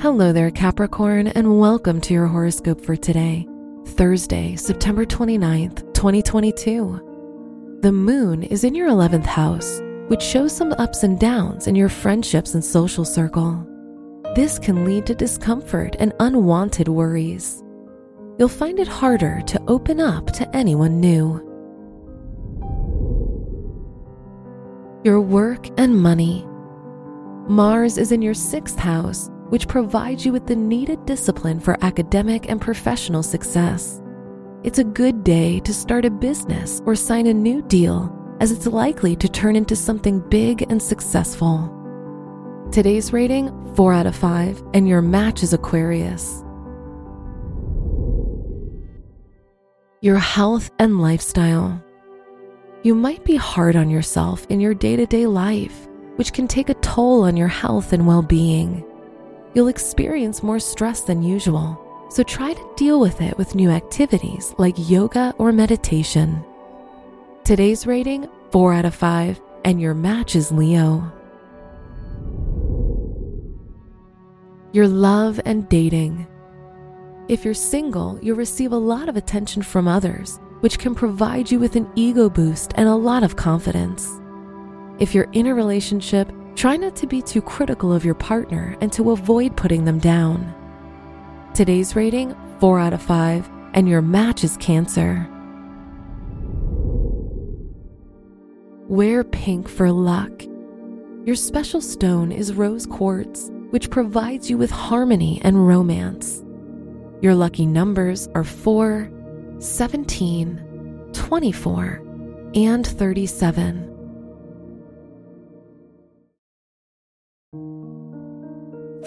Hello there, Capricorn, and welcome to your horoscope for today, Thursday, September 29th, 2022. The moon is in your 11th house, which shows some ups and downs in your friendships and social circle. This can lead to discomfort and unwanted worries. You'll find it harder to open up to anyone new. Your work and money. Mars is in your sixth house which provides you with the needed discipline for academic and professional success. It's a good day to start a business or sign a new deal, as it's likely to turn into something big and successful. Today's rating 4 out of 5, and your match is Aquarius. Your health and lifestyle. You might be hard on yourself in your day to day life, which can take a toll on your health and well being you'll experience more stress than usual. So try to deal with it with new activities like yoga or meditation. Today's rating 4 out of 5, and your match is Leo. Your love and dating. If you're single, you'll receive a lot of attention from others, which can provide you with an ego boost and a lot of confidence. If you're in a relationship, Try not to be too critical of your partner and to avoid putting them down. Today's rating 4 out of 5, and your match is Cancer. Wear pink for luck. Your special stone is rose quartz, which provides you with harmony and romance. Your lucky numbers are 4, 17, 24, and 37.